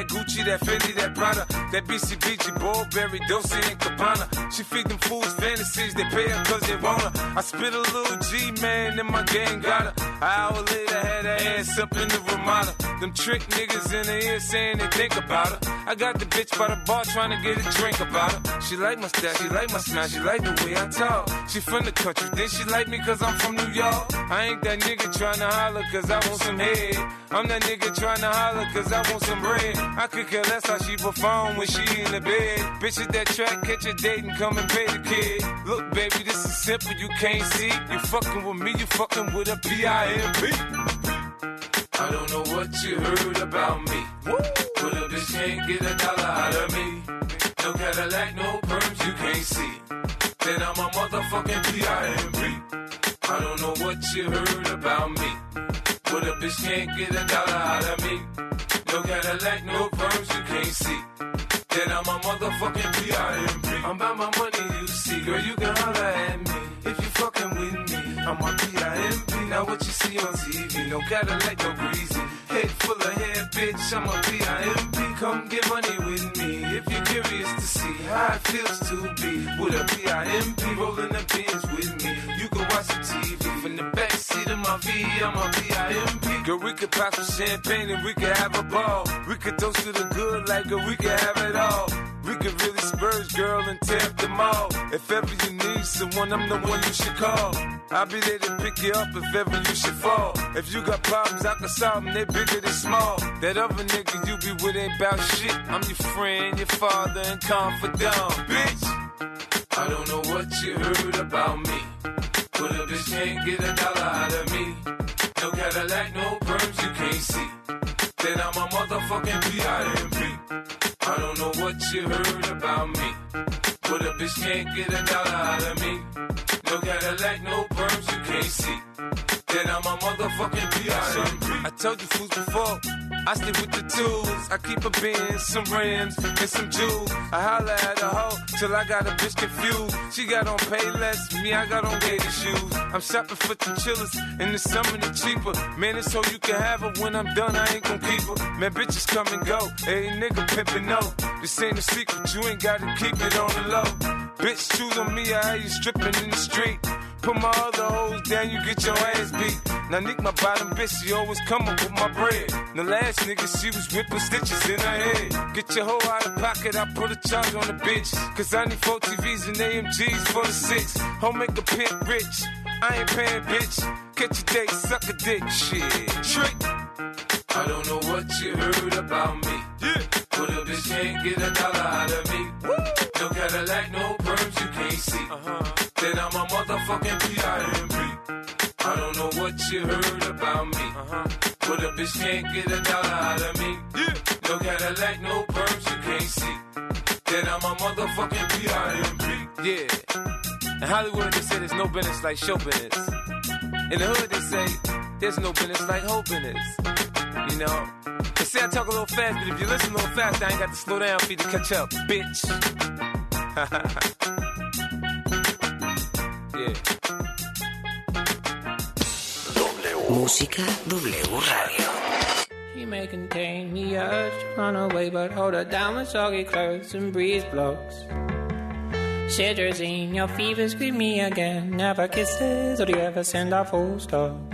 that Gucci, that Fendi, that Prada, that BCBG, Burberry, Dolce and Cabana. She feed them fools fantasies, they pay her cause they want her. I spit a little G, man, and my gang got her hour later, had her ass up in the Ramada. Them trick niggas in the ear saying they think about her. I got the bitch by the bar trying to get a drink about her. She like my style, she like my smile, she like the way I talk. She from the country, then she like me cause I'm from New York. I ain't that nigga trying to holler cause I want some head. I'm that nigga trying to holler cause I want some bread. I could care less how she perform when she in the bed. Bitches that track, catch a date and come and pay the kid. Look, baby, this is simple, you can't see. You fucking with me, you fucking with a PI. P-I-M-P. I don't know what you heard about me. But a bitch can't get a dollar out of me. No Cadillac, no perms, you can't see. Then I'm a motherfucking P-I-M-P. I don't know what you heard about me. But a bitch can't get a dollar out of me. No Cadillac, no perms, you can't see. Then I'm a motherfucking P.I.M.P. I'm about my money, you see. Girl, you can holler at me if you fucking with me. I'm a Now what you see on TV, no Cadillac, no greasy. Head full of hair, bitch, I'm a P.I.M.P. Come get money with me if you're curious to see how it feels to be with a P.I.M.P. rolling the pins with me. You can watch the TV from the back seat of my V, I'm a P.I.M.P. Girl, we could pop some champagne and we could have a ball. We could toast to the good like a we could have it all. Could really spurge, girl, and tear them all. If ever you need someone, I'm the one you should call. I'll be there to pick you up if ever you should fall. If you got problems, I can solve them, they bigger than small. That other nigga you be with ain't bout shit. I'm your friend, your father, and confidant, bitch. I don't know what you heard about me. But a bitch can't get a dollar out of me. No Cadillac, no perms, you can't see. Then I'm a motherfucking P.I.M.P. Don't know what you heard about me. But a bitch can't get a dollar out of me. No Cadillac, no perms, you can't see. Then I'm a motherfucking P.I.M.P. I told you fools before. I stick with the tools. I keep a Benz, some rims, and some jewels. I holla at a hoe till I got a bitch confused. She got on pay less, me I got on gator shoes. I'm shopping for the chillers, in the summer the cheaper. Man, it's so you can have her when I'm done. I ain't gon' keep her. Man, bitches come and go. Hey, nigga pimpin' no. This ain't a secret. You ain't gotta keep it on the low. Bitch, choose on me. I have you stripping in the street. Put my other hoes down, you get your ass beat. Now Nick, my bottom bitch, she always come up with my bread. The last nigga, she was whipping stitches in her head. Get your hoe out of pocket, I put a charge on the bitch. Cause I need four TVs and AMGs for the six. Home make a pimp rich. I ain't paying, bitch. Catch a date, suck a dick, shit. Trick. I don't know what you heard about me. Yeah. But a bitch can't get a dollar out of me. Woo. No Cadillac, no perms, you can't see. Uh-huh. Then I'm a motherfucking P.I.M.P. I don't know what you heard about me. Uh-huh. But a bitch can't get a dollar out of me. Yeah. No Cadillac, no perms, you can't see. Then I'm a motherfucking P.I.M.P. Yeah. In Hollywood, they say there's no business like show business. In the hood, they say there's no business like hoe business. You know? They say I talk a little fast, but if you listen a little fast, I ain't got to slow down for you to catch up, bitch. yeah. Música W Radio. She may contain the urge to run away, but hold her down with soggy clothes and breeze blocks. Cetirizine, your fevers greet me again. Never kisses, or do you ever send a full stop?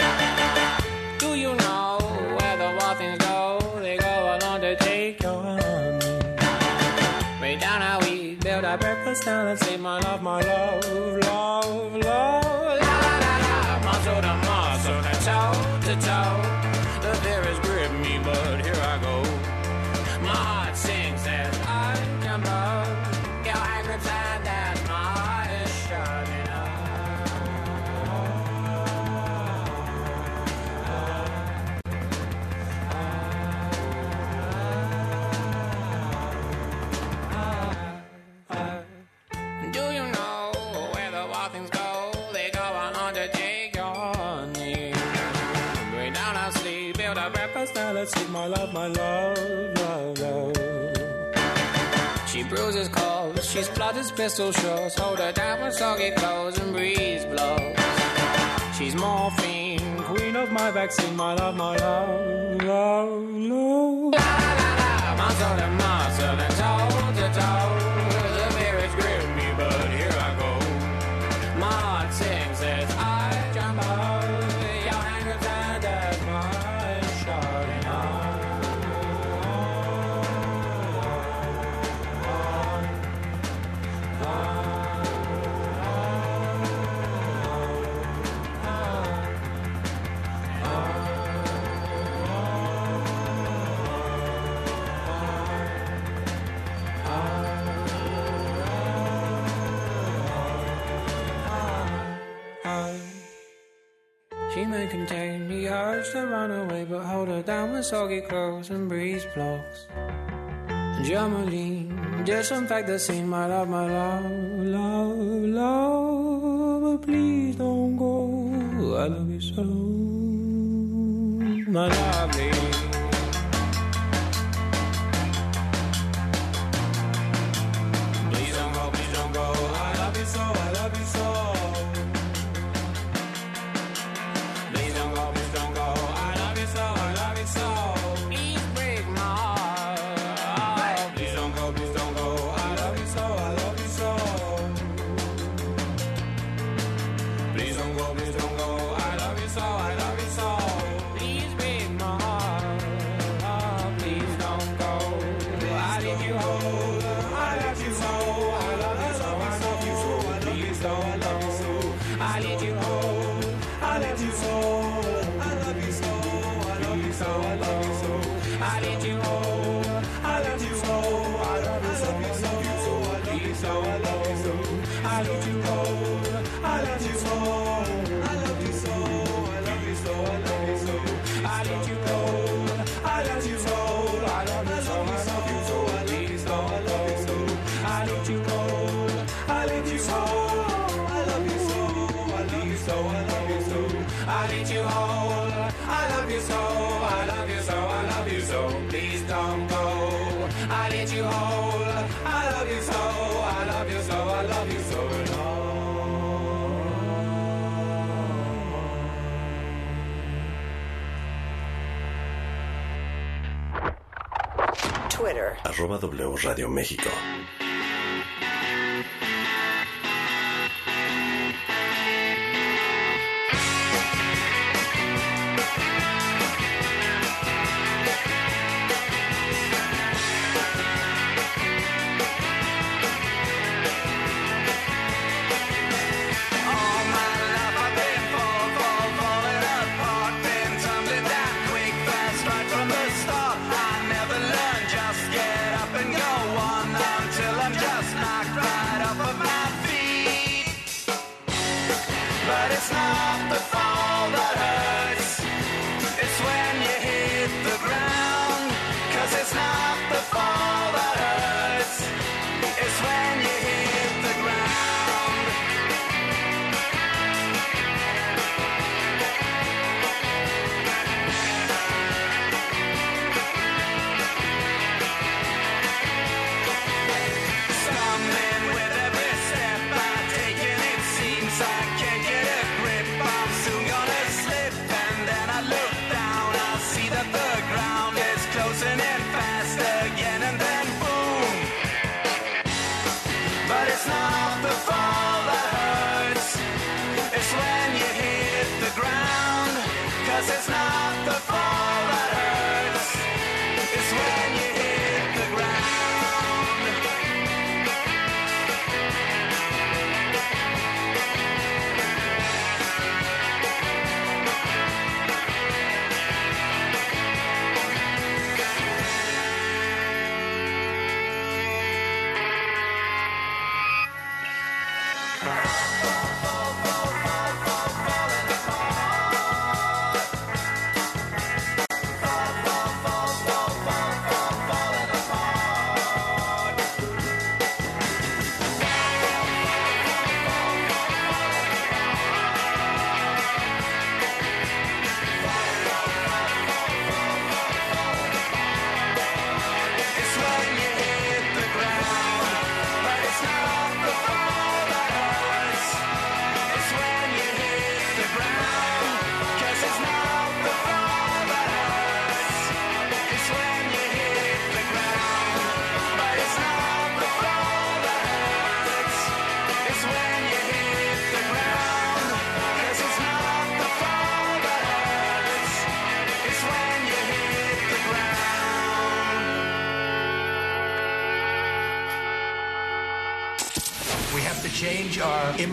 Breakfast and say, my love, my love, love, love. She pistol shots, hold her down with soggy clothes and breeze blows. She's morphine, queen of my vaccine, my love, my love, love, love. La la la, muscle to muscle and toe to toe. and run away, but hold her down with soggy clothes and breeze blocks. Germany, disinfect the scene, my love, my love, love, love. But please don't go, I love you so, my lovely. arroba W Radio México.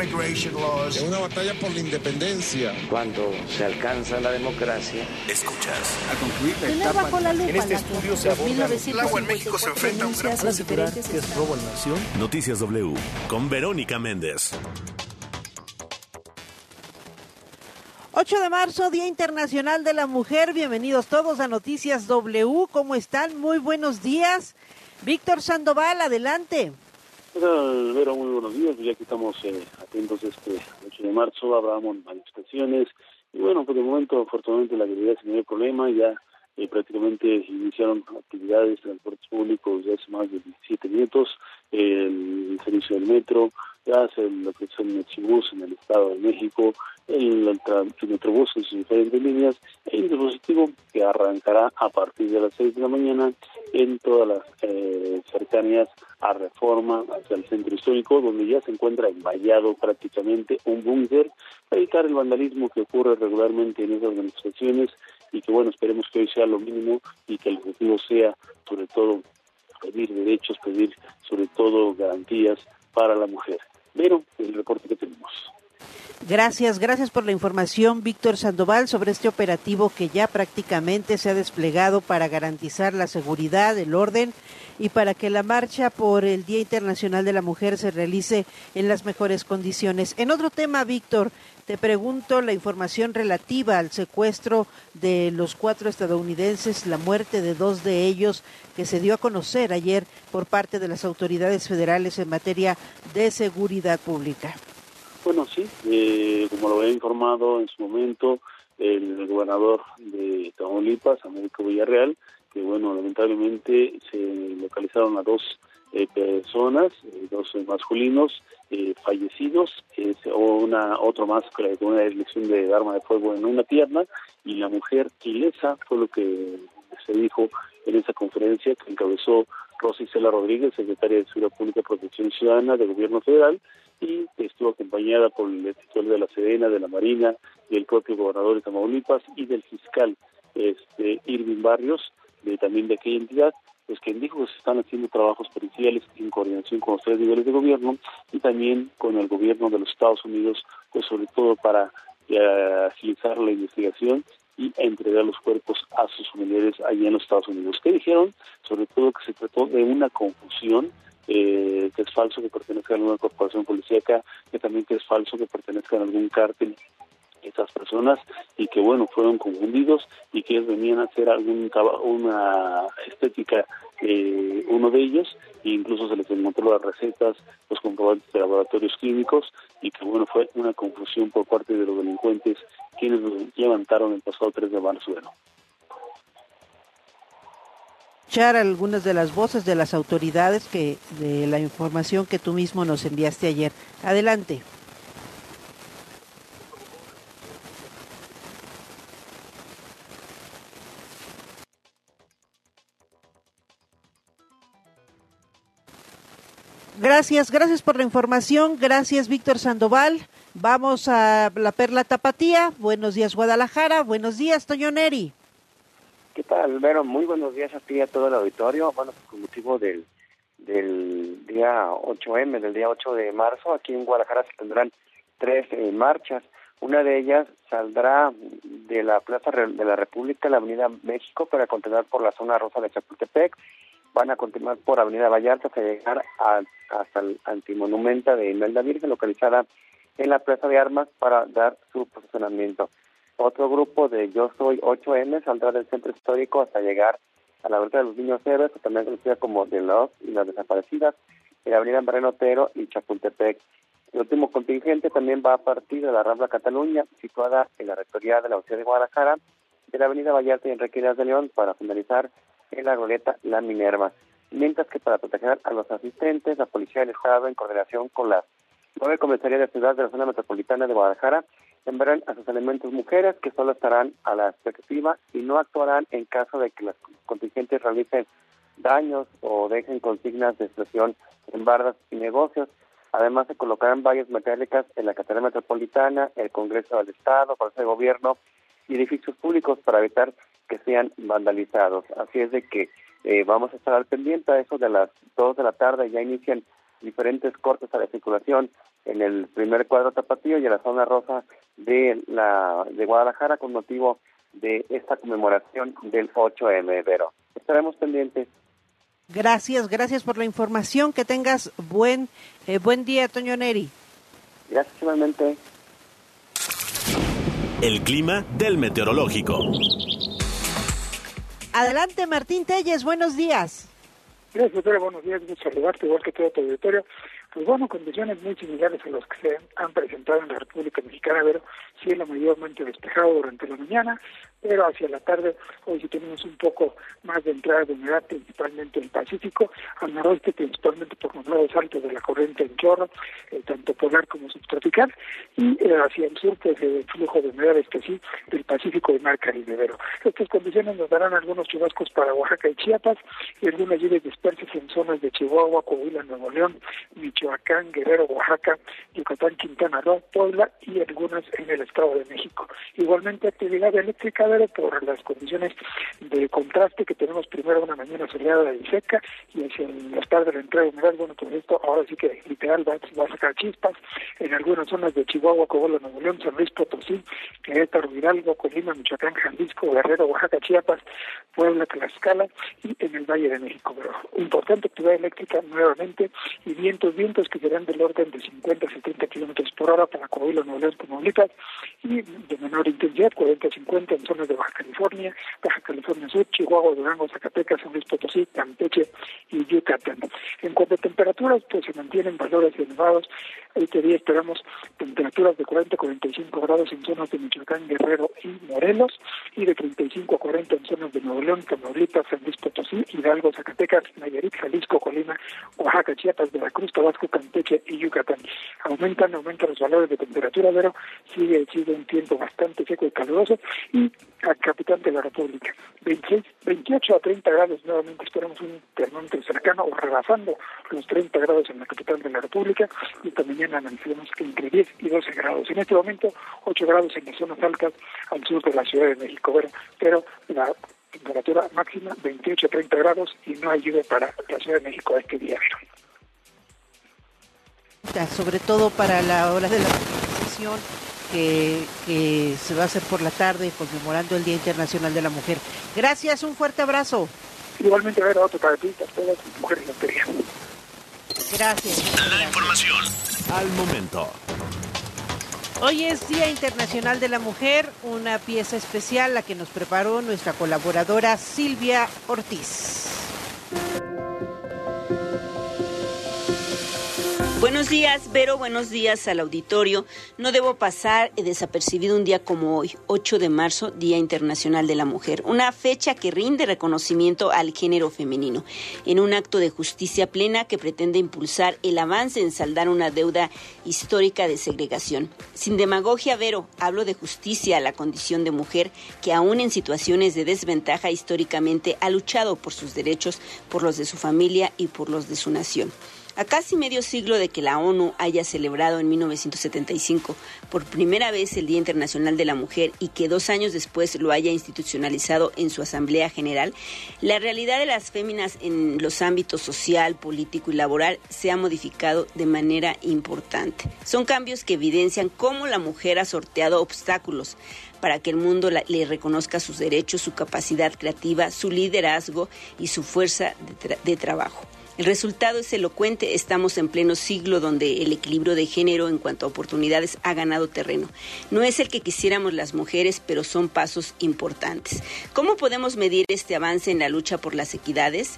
Es una batalla por la independencia. Cuando se alcanza la democracia. Escuchas. A concluir en este estudio se aborda. El agua en México se enfrenta a un gran que nación. Noticias W con Verónica Méndez. 8 de marzo, Día Internacional de la Mujer. Bienvenidos todos a Noticias W. ¿Cómo están? Muy buenos días. Víctor Sandoval, adelante. Hola, Vera, muy buenos días. Pues ya que estamos eh, atentos este 8 de marzo, habrá manifestaciones. Y bueno, por el momento, afortunadamente, la realidad sin ningún problema. Ya eh, prácticamente iniciaron actividades, transportes públicos ya hace más de 17 minutos. el servicio del metro, ya hace lo que son el Chibús en el Estado de México, el, el, el Metrobús en sus diferentes líneas, el dispositivo que arrancará a partir de las 6 de la mañana en todas las eh, cercanías a Reforma hacia el centro histórico, donde ya se encuentra envallado prácticamente un búnker para evitar el vandalismo que ocurre regularmente en esas manifestaciones y que bueno, esperemos que hoy sea lo mínimo y que el objetivo sea sobre todo pedir derechos, pedir sobre todo garantías para la mujer. Pero el reporte que tenemos. Gracias, gracias por la información, Víctor Sandoval, sobre este operativo que ya prácticamente se ha desplegado para garantizar la seguridad, el orden y para que la marcha por el Día Internacional de la Mujer se realice en las mejores condiciones. En otro tema, Víctor, te pregunto la información relativa al secuestro de los cuatro estadounidenses, la muerte de dos de ellos que se dio a conocer ayer por parte de las autoridades federales en materia de seguridad pública. Bueno, sí, eh, como lo había informado en su momento el gobernador de Tamaulipas, Américo Villarreal, que bueno, lamentablemente se localizaron a dos eh, personas, eh, dos masculinos eh, fallecidos, una otro más con una elección de arma de fuego en una pierna y la mujer ilesa fue lo que se dijo en esa conferencia que encabezó Rosy Cela Rodríguez, secretaria de Seguridad Pública y Protección Ciudadana del Gobierno Federal, y estuvo acompañada por el titular de la Sedena, de la Marina, del propio gobernador de Tamaulipas y del fiscal este Irving Barrios, de, también de aquella entidad, pues quien dijo que se están haciendo trabajos periciales en coordinación con los tres niveles de gobierno y también con el gobierno de los Estados Unidos, pues sobre todo para eh, agilizar la investigación y entregar los cuerpos a sus familiares allá en los Estados Unidos. ¿Qué dijeron? Sobre todo que se trató de una confusión, eh, que es falso que pertenezca a alguna corporación policíaca, que también que es falso que pertenezca a algún cártel estas personas y que bueno fueron confundidos y que venían a hacer algún una estética eh, uno de ellos e incluso se les encontró las recetas los comprobantes de laboratorios químicos y que bueno fue una confusión por parte de los delincuentes quienes levantaron el pasado 3 de marzo escuchar algunas de las voces de las autoridades que de la información que tú mismo nos enviaste ayer. Adelante. Gracias, gracias por la información. Gracias, Víctor Sandoval. Vamos a la Perla Tapatía. Buenos días, Guadalajara. Buenos días, Toño Neri. ¿Qué tal, Vero? Muy buenos días a ti y a todo el auditorio. Bueno, pues, con motivo del, del día 8M, del día 8 de marzo, aquí en Guadalajara se tendrán tres eh, marchas. Una de ellas saldrá de la Plaza de la República, la Avenida México, para continuar por la zona rosa de Chapultepec. Van a continuar por Avenida Vallarta hasta llegar a, hasta el antimonumenta de Imelda Virgen, localizada en la Plaza de Armas, para dar su posicionamiento. Otro grupo de Yo Soy 8M saldrá del centro histórico hasta llegar a la Vuelta de los Niños Héroes, también conocida como The Love y las Desaparecidas, en Avenida Mariano Otero y Chapultepec. El último contingente también va a partir de la Rambla Cataluña, situada en la rectoría de la Universidad de Guadalajara, de la Avenida Vallarta y Enrique de León, para finalizar en la goleta La Minerva. Mientras que para proteger a los asistentes, la Policía del Estado, en coordinación con las nueve comisarías de ciudad de la zona metropolitana de Guadalajara, enviarán a sus elementos mujeres que solo estarán a la expectativa y no actuarán en caso de que los contingentes realicen daños o dejen consignas de expresión en bardas y negocios. Además, se colocarán vallas metálicas en la Catedral Metropolitana, el Congreso del Estado, Consejo de Gobierno y edificios públicos para evitar que sean vandalizados. Así es de que eh, vamos a estar al pendiente a eso de las dos de la tarde. Ya inician diferentes cortes a la circulación en el primer cuadro tapatío y en la zona rosa de la de Guadalajara con motivo de esta conmemoración del 8M, Vero. Estaremos pendientes. Gracias, gracias por la información. Que tengas buen eh, buen día, Toño Neri. Gracias igualmente. El clima del meteorológico. Adelante, Martín Telles, buenos días. Gracias, doctora. Buenos días. Gusto saludarte, igual que todo tu auditorio. Pues bueno, condiciones muy similares a las que se han presentado en la República Mexicana, pero cielo mayormente despejado durante la mañana, pero hacia la tarde hoy sí tenemos un poco más de entrada de humedad, principalmente en el Pacífico, al noroeste principalmente por los lados altos de la corriente en chorro, eh, tanto polar como subtropical, y eh, hacia el sur pues el flujo de humedad este sí del Pacífico y Mar Caribe. Pero estas condiciones nos darán algunos chubascos para Oaxaca y Chiapas y algunas lluvias dispersas en zonas de Chihuahua, Coahuila, Nuevo León, Michoacán, Guerrero, Oaxaca, Yucatán, Quintana Roo, Puebla y algunas en el Estado de México. Igualmente actividad eléctrica, pero por las condiciones de contraste que tenemos primero una mañana soleada y seca y hacia las tardes la entrada de humedad, bueno, pues esto ahora sí que literal va, a sacar chispas en algunas zonas de Chihuahua, Coahuila, Nuevo León, San Luis Potosí, Querétaro, Hidalgo, Colima, Michoacán, Jalisco, Guerrero, Oaxaca, Chiapas, Puebla, Tlaxcala y en el Valle de México. Pero importante actividad eléctrica nuevamente y vientos, vientos que serán del orden de 50 a 70 kilómetros por hora para Coahuila, Nuevo León, Tamaulipas y de menor intensidad, 40 a 50 en zonas de Baja California, Baja California Sur, Chihuahua, Durango, Zacatecas, San Luis Potosí, Campeche y Yucatán. En cuanto a temperaturas, pues se mantienen valores elevados. Este día esperamos temperaturas de 40 a 45 grados en zonas de Michoacán, Guerrero y Morelos y de 35 a 40 en zonas de Nuevo León, Tamaulipas, San Luis Potosí, Hidalgo, Zacatecas, Nayarit, Jalisco, Colima, Oaxaca, Chiapas, Veracruz, Tabasco, Campeche y Yucatán. Aumentan, aumentan los valores de temperatura, pero sigue, sigue un tiempo bastante seco y caluroso y a capital de la República. 26, 28 a 30 grados, nuevamente esperamos un termómetro cercano o rebasando los 30 grados en la capital de la República y esta mañana entre 10 y 12 grados. En este momento 8 grados en las zonas altas al sur de la Ciudad de México, pero, la temperatura máxima 28 a 30 grados y no hay lluvia para la Ciudad de México este día. Sobre todo para la hora de la que, que, se va a hacer por la tarde conmemorando el Día Internacional de la Mujer. Gracias, un fuerte abrazo. Igualmente, a ver, otro para ti, a todas las mujeres. Gracias. La información al momento. Hoy es Día Internacional de la Mujer, una pieza especial la que nos preparó nuestra colaboradora Silvia Ortiz. Buenos días, Vero, buenos días al auditorio. No debo pasar desapercibido un día como hoy, 8 de marzo, Día Internacional de la Mujer, una fecha que rinde reconocimiento al género femenino, en un acto de justicia plena que pretende impulsar el avance en saldar una deuda histórica de segregación. Sin demagogia, Vero, hablo de justicia a la condición de mujer que aún en situaciones de desventaja históricamente ha luchado por sus derechos, por los de su familia y por los de su nación. A casi medio siglo de que la ONU haya celebrado en 1975 por primera vez el Día Internacional de la Mujer y que dos años después lo haya institucionalizado en su Asamblea General, la realidad de las féminas en los ámbitos social, político y laboral se ha modificado de manera importante. Son cambios que evidencian cómo la mujer ha sorteado obstáculos para que el mundo le reconozca sus derechos, su capacidad creativa, su liderazgo y su fuerza de, tra de trabajo. El resultado es elocuente. Estamos en pleno siglo donde el equilibrio de género en cuanto a oportunidades ha ganado terreno. No es el que quisiéramos las mujeres, pero son pasos importantes. ¿Cómo podemos medir este avance en la lucha por las equidades?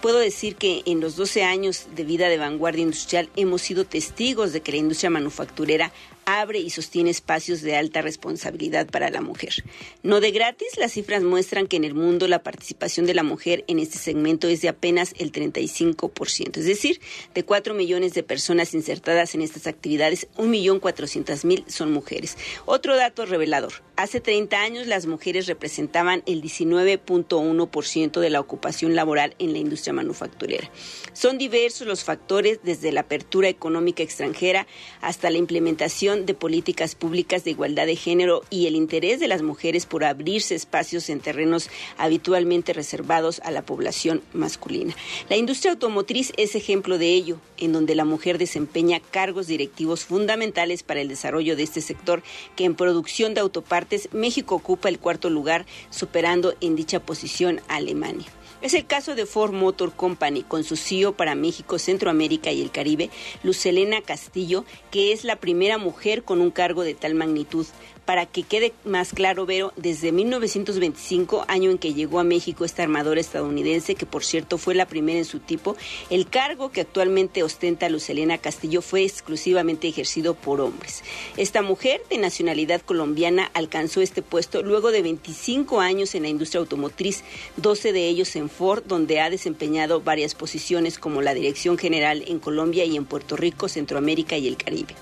Puedo decir que en los 12 años de vida de vanguardia industrial hemos sido testigos de que la industria manufacturera abre y sostiene espacios de alta responsabilidad para la mujer. No de gratis, las cifras muestran que en el mundo la participación de la mujer en este segmento es de apenas el 35%, es decir, de 4 millones de personas insertadas en estas actividades, 1.400.000 son mujeres. Otro dato revelador, hace 30 años las mujeres representaban el 19.1% de la ocupación laboral en la industria manufacturera. Son diversos los factores desde la apertura económica extranjera hasta la implementación de políticas públicas de igualdad de género y el interés de las mujeres por abrirse espacios en terrenos habitualmente reservados a la población masculina. La industria automotriz es ejemplo de ello, en donde la mujer desempeña cargos directivos fundamentales para el desarrollo de este sector, que en producción de autopartes México ocupa el cuarto lugar, superando en dicha posición a Alemania. Es el caso de Ford Motor Company con su CEO para México, Centroamérica y el Caribe, Lucelena Castillo, que es la primera mujer mujer con un cargo de tal magnitud. Para que quede más claro, Vero, desde 1925, año en que llegó a México esta armadora estadounidense, que por cierto fue la primera en su tipo, el cargo que actualmente ostenta Lucelena Castillo fue exclusivamente ejercido por hombres. Esta mujer de nacionalidad colombiana alcanzó este puesto luego de 25 años en la industria automotriz, 12 de ellos en Ford, donde ha desempeñado varias posiciones como la dirección general en Colombia y en Puerto Rico, Centroamérica y el Caribe.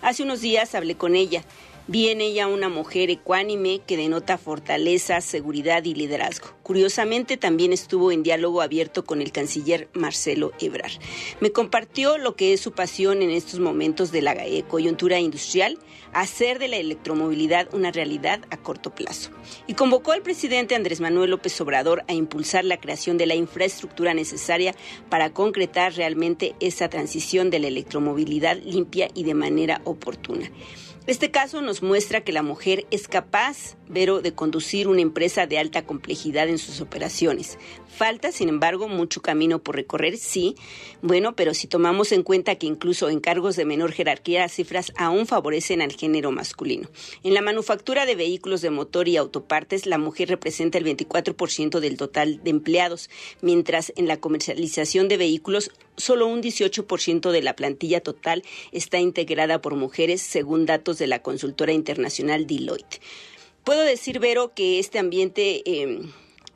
Hace unos días hablé con ella. Vi en ella una mujer ecuánime que denota fortaleza, seguridad y liderazgo. Curiosamente, también estuvo en diálogo abierto con el canciller Marcelo Ebrard. Me compartió lo que es su pasión en estos momentos de la coyuntura industrial, hacer de la electromovilidad una realidad a corto plazo. Y convocó al presidente Andrés Manuel López Obrador a impulsar la creación de la infraestructura necesaria para concretar realmente esa transición de la electromovilidad limpia y de manera oportuna. Este caso nos muestra que la mujer es capaz, Vero, de conducir una empresa de alta complejidad en sus operaciones. Falta, sin embargo, mucho camino por recorrer, sí. Bueno, pero si tomamos en cuenta que incluso en cargos de menor jerarquía las cifras aún favorecen al género masculino. En la manufactura de vehículos de motor y autopartes, la mujer representa el 24% del total de empleados, mientras en la comercialización de vehículos solo un 18% de la plantilla total está integrada por mujeres, según datos de la consultora internacional Deloitte. Puedo decir, Vero, que este ambiente... Eh,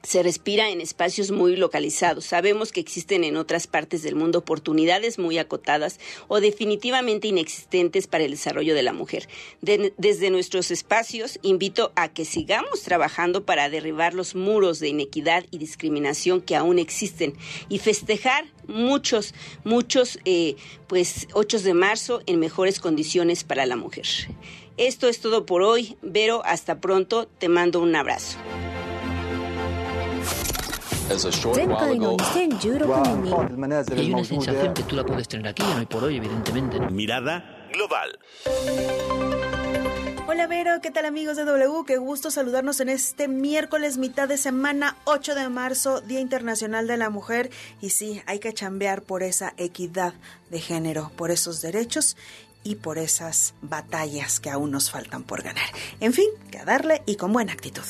se respira en espacios muy localizados. Sabemos que existen en otras partes del mundo oportunidades muy acotadas o definitivamente inexistentes para el desarrollo de la mujer. De, desde nuestros espacios invito a que sigamos trabajando para derribar los muros de inequidad y discriminación que aún existen y festejar muchos, muchos, eh, pues, 8 de marzo en mejores condiciones para la mujer. Esto es todo por hoy. Vero, hasta pronto. Te mando un abrazo. 前回の2016年に Y hay una sensación que tú la puedes tener aquí, hoy por hoy, evidentemente. ¿no? Mirada global. Hola Vero, ¿qué tal amigos de W? Qué gusto saludarnos en este miércoles mitad de semana 8 de marzo, Día Internacional de la Mujer. Y sí, hay que chambear por esa equidad de género, por esos derechos y por esas batallas que aún nos faltan por ganar. En fin, que a darle y con buena actitud.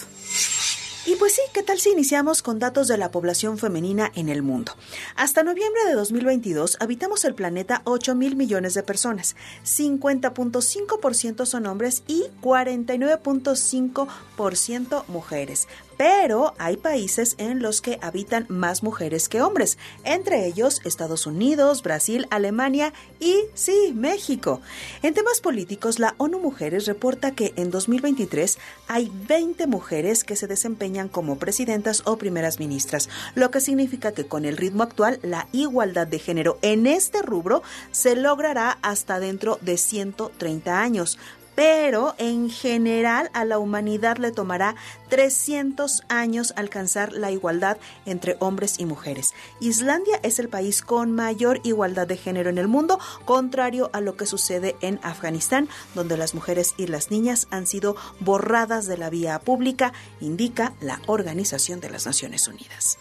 Y pues sí, ¿qué tal si iniciamos con datos de la población femenina en el mundo? Hasta noviembre de 2022 habitamos el planeta 8 mil millones de personas. 50.5% son hombres y 49.5% mujeres. Pero hay países en los que habitan más mujeres que hombres, entre ellos Estados Unidos, Brasil, Alemania y, sí, México. En temas políticos, la ONU Mujeres reporta que en 2023 hay 20 mujeres que se desempeñan como presidentas o primeras ministras, lo que significa que con el ritmo actual la igualdad de género en este rubro se logrará hasta dentro de 130 años pero en general a la humanidad le tomará 300 años alcanzar la igualdad entre hombres y mujeres. Islandia es el país con mayor igualdad de género en el mundo, contrario a lo que sucede en Afganistán, donde las mujeres y las niñas han sido borradas de la vía pública, indica la Organización de las Naciones Unidas.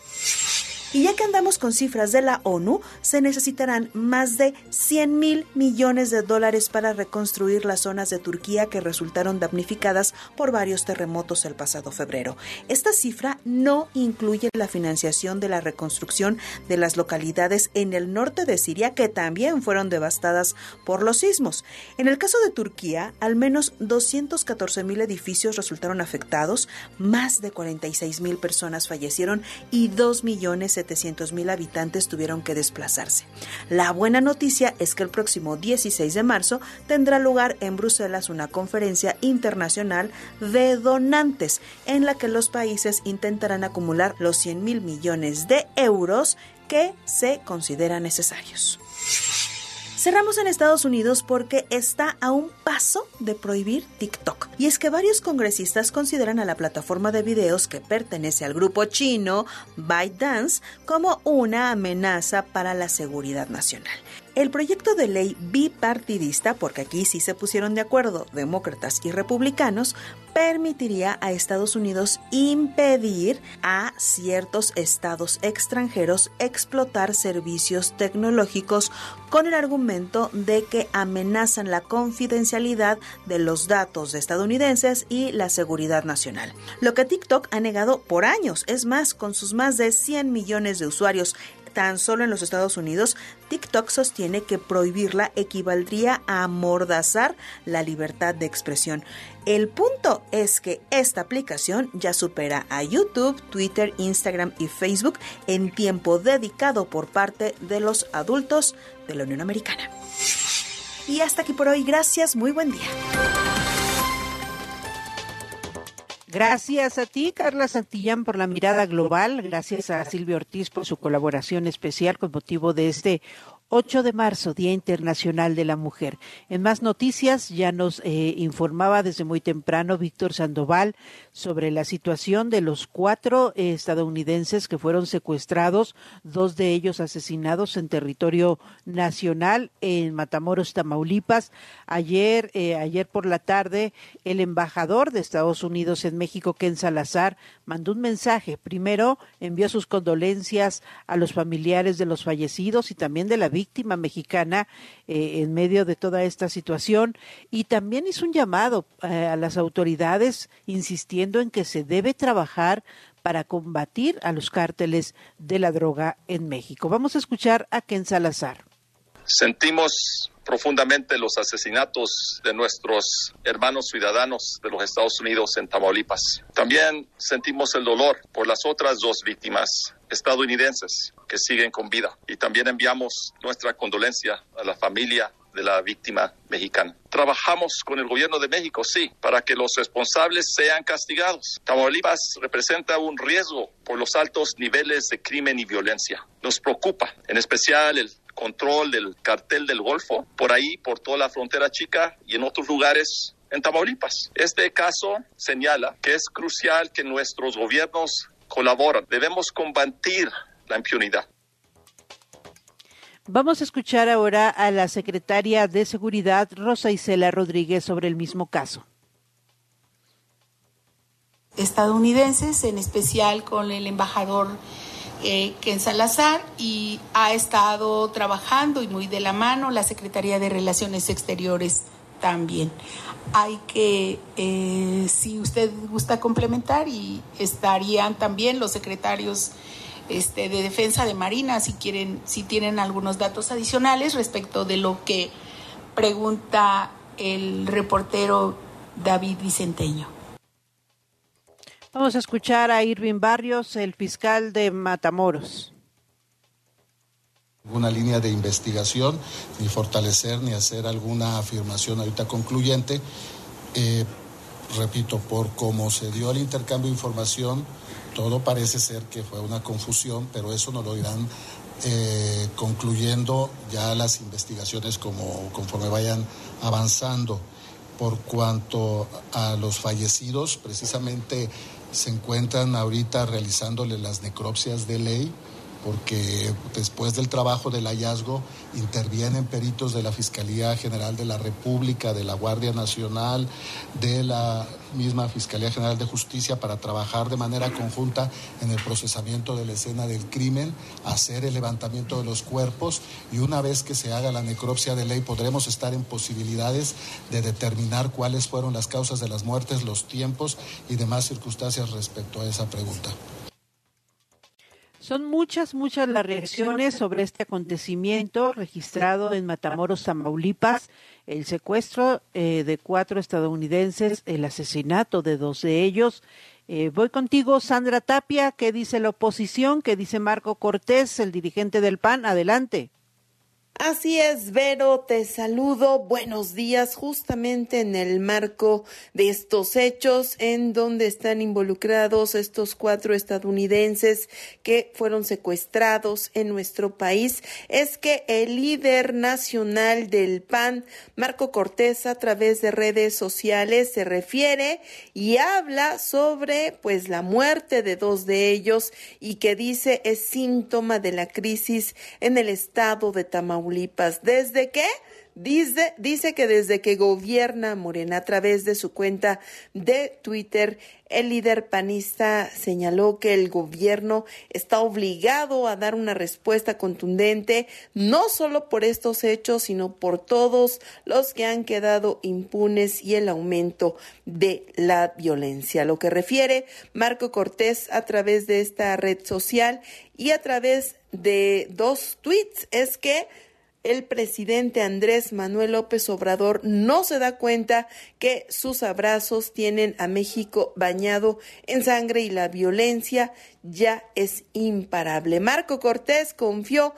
Y ya que andamos con cifras de la ONU, se necesitarán más de 100 mil millones de dólares para reconstruir las zonas de Turquía que resultaron damnificadas por varios terremotos el pasado febrero. Esta cifra no incluye la financiación de la reconstrucción de las localidades en el norte de Siria que también fueron devastadas por los sismos. En el caso de Turquía, al menos 214 mil edificios resultaron afectados, más de 46 mil personas fallecieron y 2 millones 700 mil habitantes tuvieron que desplazarse. La buena noticia es que el próximo 16 de marzo tendrá lugar en Bruselas una conferencia internacional de donantes en la que los países intentarán acumular los 100 mil millones de euros que se consideran necesarios. Cerramos en Estados Unidos porque está a un paso de prohibir TikTok. Y es que varios congresistas consideran a la plataforma de videos que pertenece al grupo chino ByteDance como una amenaza para la seguridad nacional. El proyecto de ley bipartidista, porque aquí sí se pusieron de acuerdo demócratas y republicanos, permitiría a Estados Unidos impedir a ciertos estados extranjeros explotar servicios tecnológicos con el argumento de que amenazan la confidencialidad de los datos de estadounidenses y la seguridad nacional. Lo que TikTok ha negado por años, es más, con sus más de 100 millones de usuarios tan solo en los Estados Unidos, TikTok sostiene que prohibirla equivaldría a amordazar la libertad de expresión. El punto es que esta aplicación ya supera a YouTube, Twitter, Instagram y Facebook en tiempo dedicado por parte de los adultos de la Unión Americana. Y hasta aquí por hoy, gracias, muy buen día. Gracias a ti, Carla Santillán, por la mirada global. Gracias a Silvia Ortiz por su colaboración especial con motivo de este 8 de marzo, Día Internacional de la Mujer. En más noticias, ya nos eh, informaba desde muy temprano Víctor Sandoval sobre la situación de los cuatro eh, estadounidenses que fueron secuestrados, dos de ellos asesinados en territorio nacional en Matamoros, Tamaulipas. Ayer, eh, ayer por la tarde, el embajador de Estados Unidos en México, Ken Salazar, mandó un mensaje. Primero, envió sus condolencias a los familiares de los fallecidos y también de la víctima mexicana eh, en medio de toda esta situación y también hizo un llamado eh, a las autoridades insistiendo en que se debe trabajar para combatir a los cárteles de la droga en México. Vamos a escuchar a Ken Salazar. Sentimos profundamente los asesinatos de nuestros hermanos ciudadanos de los Estados Unidos en Tamaulipas. También sentimos el dolor por las otras dos víctimas estadounidenses que siguen con vida y también enviamos nuestra condolencia a la familia de la víctima mexicana. Trabajamos con el gobierno de México, sí, para que los responsables sean castigados. Tamaulipas representa un riesgo por los altos niveles de crimen y violencia. Nos preocupa, en especial el control del cartel del Golfo, por ahí, por toda la frontera chica y en otros lugares en Tamaulipas. Este caso señala que es crucial que nuestros gobiernos colaboren. Debemos combatir la impunidad. Vamos a escuchar ahora a la secretaria de Seguridad, Rosa Isela Rodríguez, sobre el mismo caso. Estadounidenses, en especial con el embajador eh, Ken Salazar, y ha estado trabajando y muy de la mano la Secretaría de Relaciones Exteriores también. Hay que, eh, si usted gusta complementar, y estarían también los secretarios este, de defensa de Marina, si quieren, si tienen algunos datos adicionales respecto de lo que pregunta el reportero David Vicenteño. Vamos a escuchar a Irving Barrios, el fiscal de Matamoros. Una línea de investigación, ni fortalecer ni hacer alguna afirmación ahorita concluyente. Eh, repito, por cómo se dio el intercambio de información, todo parece ser que fue una confusión, pero eso nos lo irán eh, concluyendo ya las investigaciones como, conforme vayan avanzando. Por cuanto a los fallecidos, precisamente se encuentran ahorita realizándole las necropsias de ley porque después del trabajo del hallazgo intervienen peritos de la Fiscalía General de la República, de la Guardia Nacional, de la misma Fiscalía General de Justicia para trabajar de manera conjunta en el procesamiento de la escena del crimen, hacer el levantamiento de los cuerpos y una vez que se haga la necropsia de ley podremos estar en posibilidades de determinar cuáles fueron las causas de las muertes, los tiempos y demás circunstancias respecto a esa pregunta. Son muchas, muchas las reacciones sobre este acontecimiento registrado en Matamoros, Tamaulipas, el secuestro eh, de cuatro estadounidenses, el asesinato de dos de ellos. Eh, voy contigo, Sandra Tapia, ¿qué dice la oposición? ¿Qué dice Marco Cortés, el dirigente del PAN? Adelante. Así es, Vero, te saludo. Buenos días, justamente en el marco de estos hechos en donde están involucrados estos cuatro estadounidenses que fueron secuestrados en nuestro país, es que el líder nacional del PAN, Marco Cortés, a través de redes sociales se refiere y habla sobre pues la muerte de dos de ellos y que dice es síntoma de la crisis en el estado de Tamaulipas ¿Desde qué? Dice, dice que desde que gobierna Morena a través de su cuenta de Twitter, el líder panista señaló que el gobierno está obligado a dar una respuesta contundente, no solo por estos hechos, sino por todos los que han quedado impunes y el aumento de la violencia. Lo que refiere Marco Cortés a través de esta red social y a través de dos tweets es que el presidente Andrés Manuel López Obrador no se da cuenta que sus abrazos tienen a México bañado en sangre y la violencia ya es imparable. Marco Cortés confió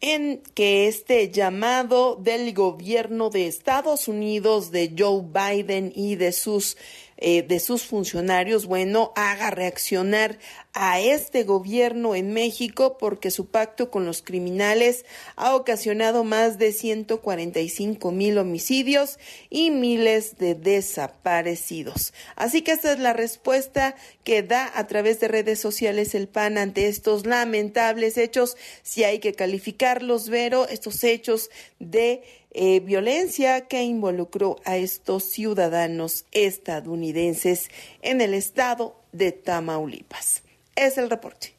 en que este llamado del gobierno de Estados Unidos, de Joe Biden y de sus eh, de sus funcionarios, bueno, haga reaccionar a este gobierno en México porque su pacto con los criminales ha ocasionado más de 145 mil homicidios y miles de desaparecidos. Así que esta es la respuesta que da a través de redes sociales el PAN ante estos lamentables hechos, si hay que calificarlos, Vero, estos hechos de eh, violencia que involucró a estos ciudadanos estadounidenses en el estado de Tamaulipas. Es el reporte.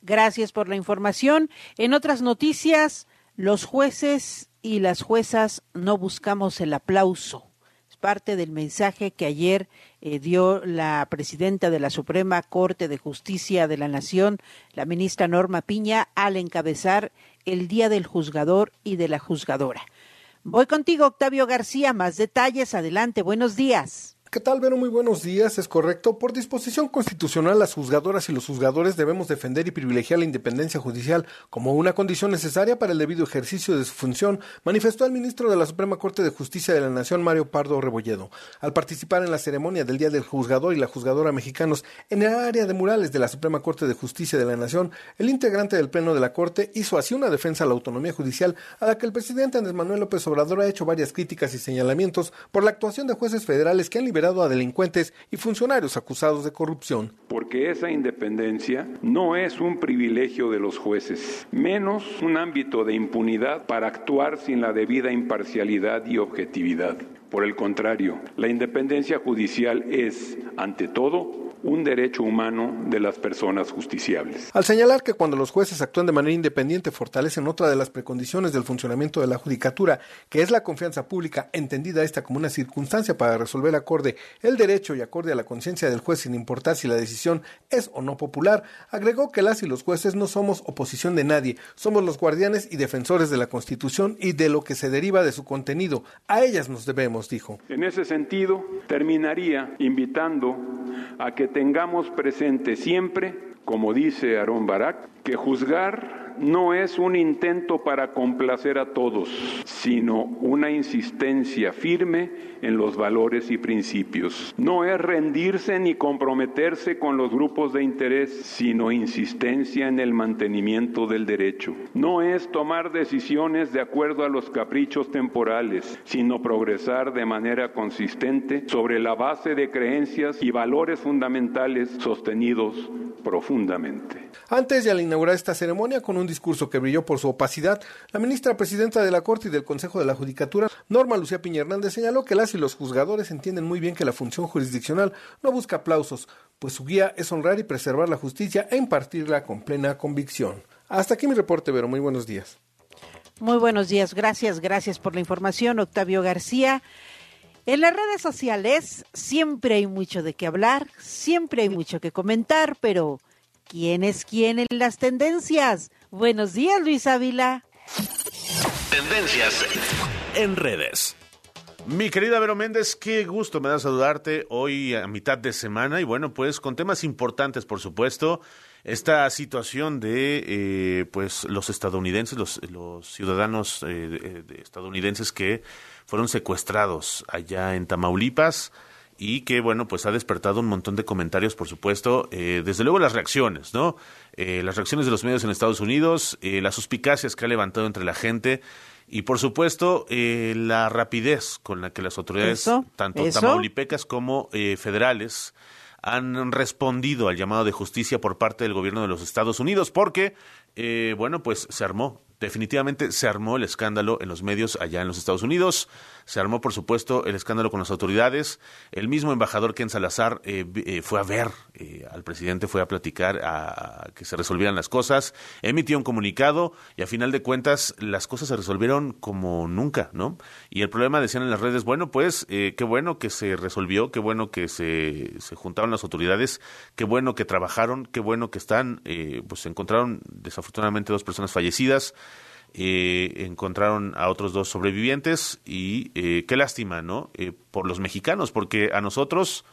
Gracias por la información. En otras noticias, los jueces y las juezas no buscamos el aplauso. Es parte del mensaje que ayer eh, dio la presidenta de la Suprema Corte de Justicia de la Nación, la ministra Norma Piña, al encabezar el Día del Juzgador y de la Juzgadora. Voy contigo, Octavio García. Más detalles. Adelante. Buenos días. ¿Qué tal, Vero? Muy buenos días. Es correcto. Por disposición constitucional, las juzgadoras y los juzgadores debemos defender y privilegiar la independencia judicial como una condición necesaria para el debido ejercicio de su función, manifestó el ministro de la Suprema Corte de Justicia de la Nación, Mario Pardo Rebolledo, al participar en la ceremonia del Día del Juzgador y la Juzgadora Mexicanos en el área de murales de la Suprema Corte de Justicia de la Nación. El integrante del Pleno de la Corte hizo así una defensa a la autonomía judicial a la que el presidente Andrés Manuel López Obrador ha hecho varias críticas y señalamientos por la actuación de jueces federales que han liberado a delincuentes y funcionarios acusados de corrupción. Porque esa independencia no es un privilegio de los jueces, menos un ámbito de impunidad para actuar sin la debida imparcialidad y objetividad. Por el contrario, la independencia judicial es, ante todo, un derecho humano de las personas justiciables. Al señalar que cuando los jueces actúan de manera independiente fortalecen otra de las precondiciones del funcionamiento de la judicatura, que es la confianza pública, entendida esta como una circunstancia para resolver acorde el derecho y acorde a la conciencia del juez sin importar si la decisión es o no popular, agregó que las y los jueces no somos oposición de nadie, somos los guardianes y defensores de la Constitución y de lo que se deriva de su contenido. A ellas nos debemos, En ese sentido, terminaría invitando a que tengamos presente siempre, como dice Aarón Barak, que juzgar no es un intento para complacer a todos, sino una insistencia firme en los valores y principios. No es rendirse ni comprometerse con los grupos de interés, sino insistencia en el mantenimiento del derecho. No es tomar decisiones de acuerdo a los caprichos temporales, sino progresar de manera consistente sobre la base de creencias y valores fundamentales sostenidos profundamente. Antes de al inaugurar esta ceremonia con un discurso que brilló por su opacidad, la ministra presidenta de la Corte y del Consejo de la Judicatura, Norma Lucía Piña Hernández, señaló que las y los juzgadores entienden muy bien que la función jurisdiccional no busca aplausos, pues su guía es honrar y preservar la justicia e impartirla con plena convicción. Hasta aquí mi reporte, Vero. Muy buenos días. Muy buenos días. Gracias, gracias por la información, Octavio García. En las redes sociales siempre hay mucho de qué hablar, siempre hay mucho que comentar, pero ¿quién es quién en las tendencias? Buenos días, Luis Ávila. Tendencias en redes. Mi querida Vero Méndez, qué gusto me da saludarte hoy a mitad de semana y bueno, pues con temas importantes, por supuesto. Esta situación de eh, pues los estadounidenses, los, los ciudadanos eh, de, estadounidenses que fueron secuestrados allá en Tamaulipas y que, bueno, pues ha despertado un montón de comentarios, por supuesto, eh, desde luego las reacciones, ¿no? Eh, las reacciones de los medios en Estados Unidos, eh, las suspicacias que ha levantado entre la gente y, por supuesto, la rapidez con la que las autoridades, tanto tamaulipecas como federales, han respondido al llamado de justicia por parte del gobierno de los Estados Unidos, porque, bueno, pues se armó definitivamente se armó el escándalo en los medios allá en los Estados Unidos. Se armó, por supuesto, el escándalo con las autoridades. El mismo embajador Ken Salazar eh, eh, fue a ver eh, al presidente, fue a platicar, a, a que se resolvieran las cosas. Emitió un comunicado y a final de cuentas las cosas se resolvieron como nunca, ¿no? Y el problema, decían en las redes, bueno, pues eh, qué bueno que se resolvió, qué bueno que se, se juntaron las autoridades, qué bueno que trabajaron, qué bueno que están, eh, pues se encontraron desafortunadamente dos personas fallecidas eh, encontraron a otros dos sobrevivientes y eh, qué lástima, ¿no? Eh, por los mexicanos, porque a nosotros,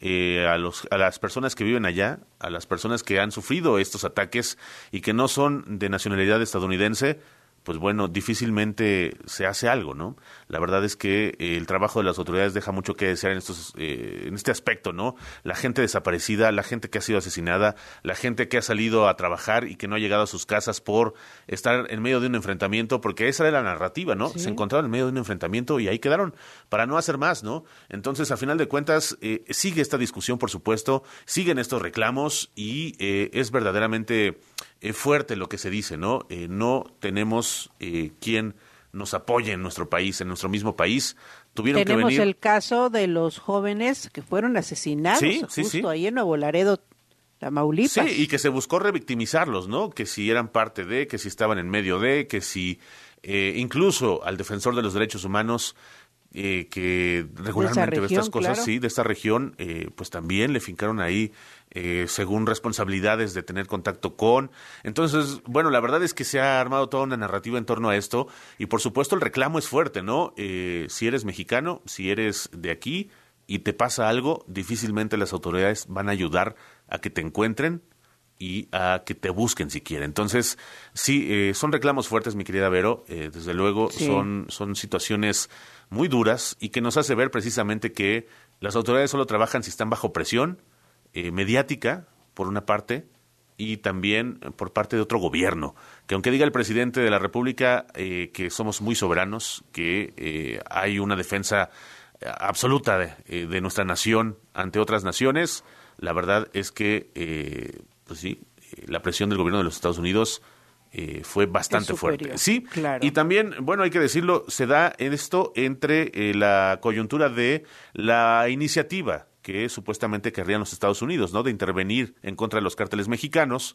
eh, a, los, a las personas que viven allá, a las personas que han sufrido estos ataques y que no son de nacionalidad estadounidense, pues bueno, difícilmente se hace algo, ¿no? La verdad es que eh, el trabajo de las autoridades deja mucho que desear en estos, eh, en este aspecto, ¿no? La gente desaparecida, la gente que ha sido asesinada, la gente que ha salido a trabajar y que no ha llegado a sus casas por estar en medio de un enfrentamiento, porque esa era la narrativa, ¿no? Se encontraron en medio de un enfrentamiento y ahí quedaron para no hacer más, ¿no? Entonces, a final de cuentas, eh, sigue esta discusión, por supuesto, siguen estos reclamos y eh, es verdaderamente eh, fuerte lo que se dice, ¿no? Eh, no tenemos eh, quien nos apoye en nuestro país, en nuestro mismo país. Tuvieron que Tenemos venir. el caso de los jóvenes que fueron asesinados Sí, sí, justo sí. ahí en Nuevo Laredo, Tamaulipas. Sí, y que se buscó revictimizarlos, ¿no? Que si eran parte de, que si estaban en medio de, que si eh, incluso al defensor de los derechos humanos eh, que regularmente ve estas cosas, claro. sí, de esta región, eh, pues también le fincaron ahí eh, según responsabilidades de tener contacto con. Entonces, bueno, la verdad es que se ha armado toda una narrativa en torno a esto y por supuesto el reclamo es fuerte, ¿no? Eh, si eres mexicano, si eres de aquí y te pasa algo, difícilmente las autoridades van a ayudar a que te encuentren y a que te busquen si quieren. Entonces, sí, eh, son reclamos fuertes, mi querida Vero. eh, desde luego, Sí. son, son situaciones muy duras y que nos hace ver precisamente que las autoridades solo trabajan si están bajo presión eh, mediática, por una parte, y también eh, por parte de otro gobierno. Que aunque diga el presidente de la República eh, que somos muy soberanos, que hay una defensa absoluta de, nuestra nación ante otras naciones, la verdad es que, pues sí, la presión del gobierno de los Estados Unidos eh, fue bastante fuerte. Sí, claro. y también, bueno, hay que decirlo, se da esto entre eh, la coyuntura de la iniciativa que supuestamente querrían los Estados Unidos, ¿no? De intervenir en contra de los cárteles mexicanos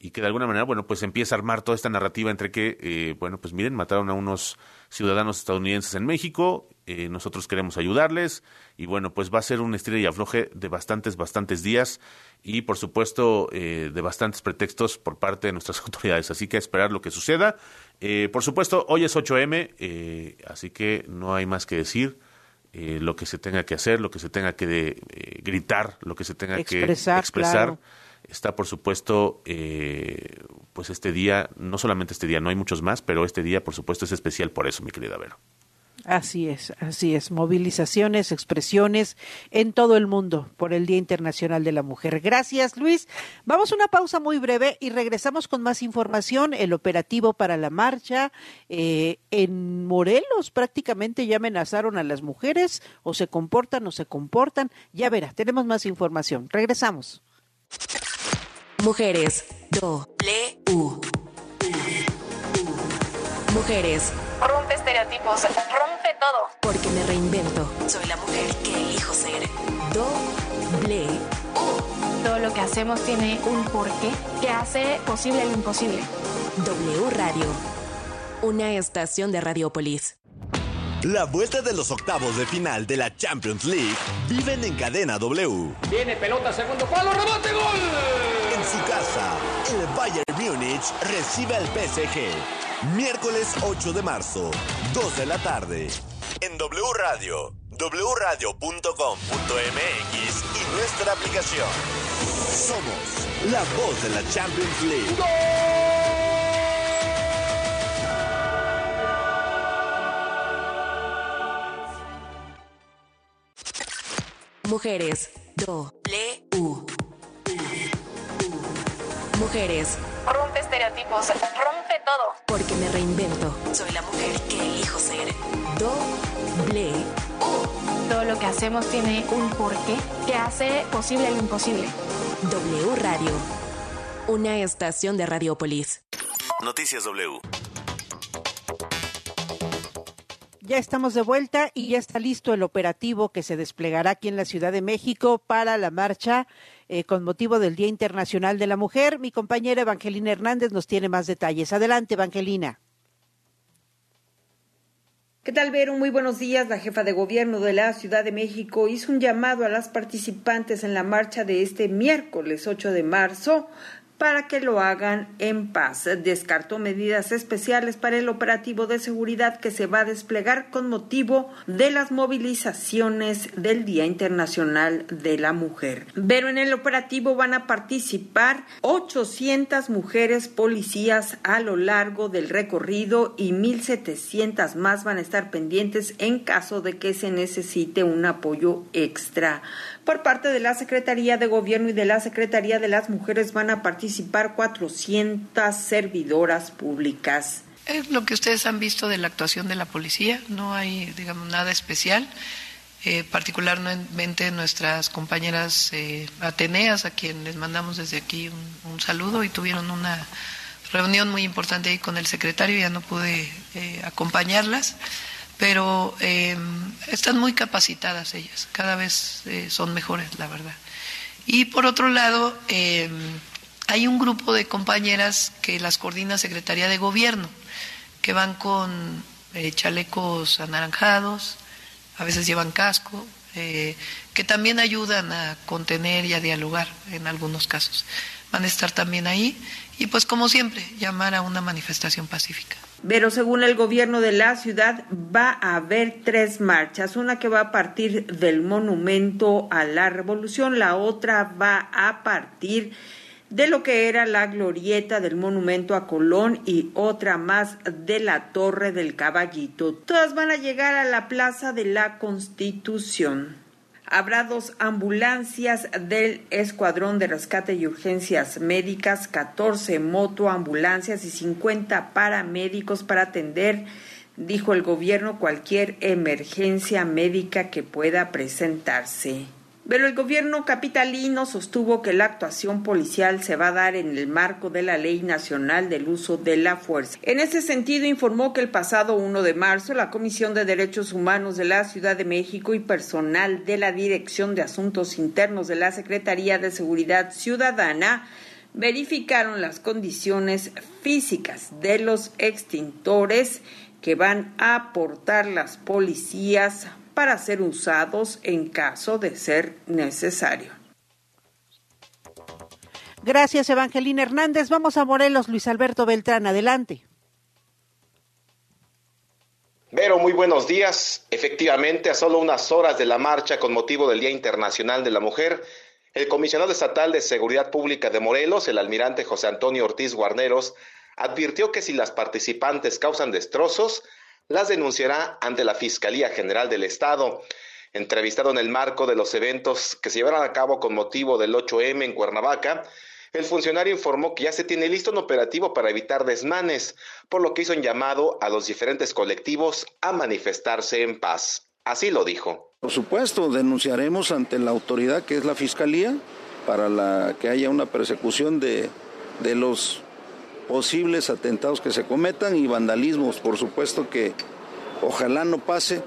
y que de alguna manera, bueno, pues empieza a armar toda esta narrativa entre que, eh, bueno, pues miren, mataron a unos ciudadanos estadounidenses en México, eh, nosotros queremos ayudarles y bueno, pues va a ser un estira y afloje de bastantes, bastantes días y por supuesto eh, de bastantes pretextos por parte de nuestras autoridades, así que a esperar lo que suceda. Eh, por supuesto, hoy es 8M, eh, así que no hay más que decir. eh, lo que se tenga que hacer, lo que se tenga que de- gritar, lo que se tenga Expresar, que expresar claro. está por supuesto eh, pues este día no solamente este día no hay muchos más pero este día por supuesto es especial por eso mi querida Vero Así es, así es. Movilizaciones, expresiones en todo el mundo por el Día Internacional de la Mujer. Gracias, Luis. Vamos a una pausa muy breve y regresamos con más información. El operativo para la marcha eh, en Morelos prácticamente ya amenazaron a las mujeres o se comportan o se comportan. Ya verá, tenemos más información. Regresamos. Mujeres. Do. Le. Mujeres. Rompe estereotipos, rompe todo. Porque me reinvento. Soy la mujer que elijo ser. Doble. Todo lo que hacemos tiene un porqué que hace posible lo imposible. W Radio. Una estación de Radiopolis. La vuelta de los octavos de final de la Champions League viven en cadena W. Viene pelota, segundo palo, rebote, gol. En su casa, el Bayern Múnich recibe al PSG. Miércoles 8 de marzo, 2 de la tarde. En W Radio, wradio.com.mx y nuestra aplicación. Somos la voz de la Champions League. Mujeres. Doble. U. Mujeres. Rompe estereotipos, rompe todo. Porque me reinvento. Soy la mujer que elijo ser. Doble. Todo lo que hacemos tiene un porqué que hace posible lo imposible. W Radio. Una estación de Radiopolis. Noticias W. Ya estamos de vuelta y ya está listo el operativo que se desplegará aquí en la Ciudad de México para la marcha eh, con motivo del Día Internacional de la Mujer. Mi compañera Evangelina Hernández nos tiene más detalles. Adelante, Evangelina. ¿Qué tal, Vero? Muy buenos días. La jefa de gobierno de la Ciudad de México hizo un llamado a las participantes en la marcha de este miércoles 8 de marzo para que lo hagan en paz. Descartó medidas especiales para el operativo de seguridad que se va a desplegar con motivo de las movilizaciones del Día Internacional de la Mujer. Pero en el operativo van a participar 800 mujeres policías a lo largo del recorrido y 1.700 más van a estar pendientes en caso de que se necesite un apoyo extra. Por parte de la Secretaría de Gobierno y de la Secretaría de las Mujeres van a participar 400 servidoras públicas. Es lo que ustedes han visto de la actuación de la policía, no hay, digamos, nada especial. Eh, particularmente nuestras compañeras eh, ateneas, a quienes les mandamos desde aquí un, saludo y tuvieron una reunión muy importante ahí con el secretario, ya no pude eh, acompañarlas pero eh, están muy capacitadas ellas, cada vez eh, son mejores, la verdad. Y por otro lado, eh, hay un grupo de compañeras que las coordina Secretaría de Gobierno, que van con chalecos anaranjados, a veces llevan casco, que también ayudan a contener y a dialogar en algunos casos. Van a estar también ahí y pues como siempre, llamar a una manifestación pacífica. Pero según el gobierno de la ciudad va a haber tres marchas, una que va a partir del monumento a la revolución, la otra va a partir de lo que era la glorieta del monumento a Colón y otra más de la torre del caballito. Todas van a llegar a la plaza de la Constitución. Habrá dos ambulancias del Escuadrón de Rescate y Urgencias Médicas, 14 motoambulancias y 50 paramédicos para atender, dijo el gobierno, cualquier emergencia médica que pueda presentarse. Pero el gobierno capitalino sostuvo que la actuación policial se va a dar en el marco de la Ley Nacional del Uso de la Fuerza. En ese sentido, informó que el pasado 1 de marzo la Comisión de Derechos Humanos de la Ciudad de México y personal de la Dirección de Asuntos Internos de la Secretaría de Seguridad Ciudadana verificaron las condiciones físicas de los extintores que van a aportar las policías para ser usados en caso de ser necesario. Gracias, Evangelina Hernández. Vamos a Morelos, Luis Alberto Beltrán. Adelante. Vero, muy buenos días. Efectivamente, a solo unas horas de la marcha con motivo del Día Internacional de la Mujer, el comisionado estatal de Seguridad Pública de Morelos, el almirante José Antonio Ortiz Guarneros, advirtió que si las participantes causan destrozos, las denunciará ante la Fiscalía General del Estado. Entrevistado en el marco de los eventos que se llevarán a cabo con motivo del 8M en Cuernavaca, el funcionario informó que ya se tiene listo un operativo para evitar desmanes, por lo que hizo un llamado a los diferentes colectivos a manifestarse en paz. Así lo dijo. Por supuesto, denunciaremos ante la autoridad que es la Fiscalía para la, que haya una persecución de, de los posibles atentados que se cometan y vandalismos, por supuesto que ojalá no pase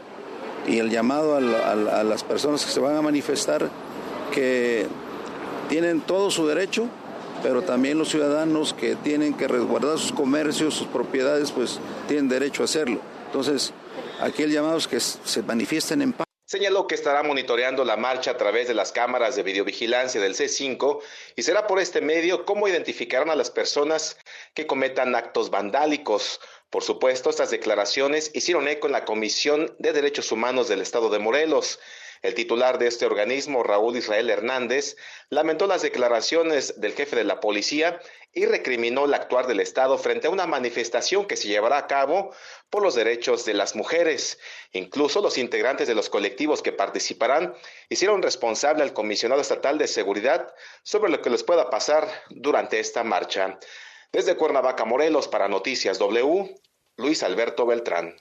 y el llamado a, las personas que se van a manifestar que tienen todo su derecho, pero también los ciudadanos que tienen que resguardar sus comercios, sus propiedades, pues tienen derecho a hacerlo. Entonces, aquí el llamado es que se manifiesten en paz. Señaló que estará monitoreando la marcha a través de las cámaras de videovigilancia del C5 y será por este medio cómo identificarán a las personas que cometan actos vandálicos. Por supuesto, estas declaraciones hicieron eco en la Comisión de Derechos Humanos del Estado de Morelos. El titular de este organismo, Raúl Israel Hernández, lamentó las declaraciones del jefe de la policía y recriminó el actuar del Estado frente a una manifestación que se llevará a cabo por los derechos de las mujeres. Incluso los integrantes de los colectivos que participarán hicieron responsable al comisionado estatal de seguridad sobre lo que les pueda pasar durante esta marcha. Desde Cuernavaca, Morelos, para Noticias W, Luis Alberto Beltrán.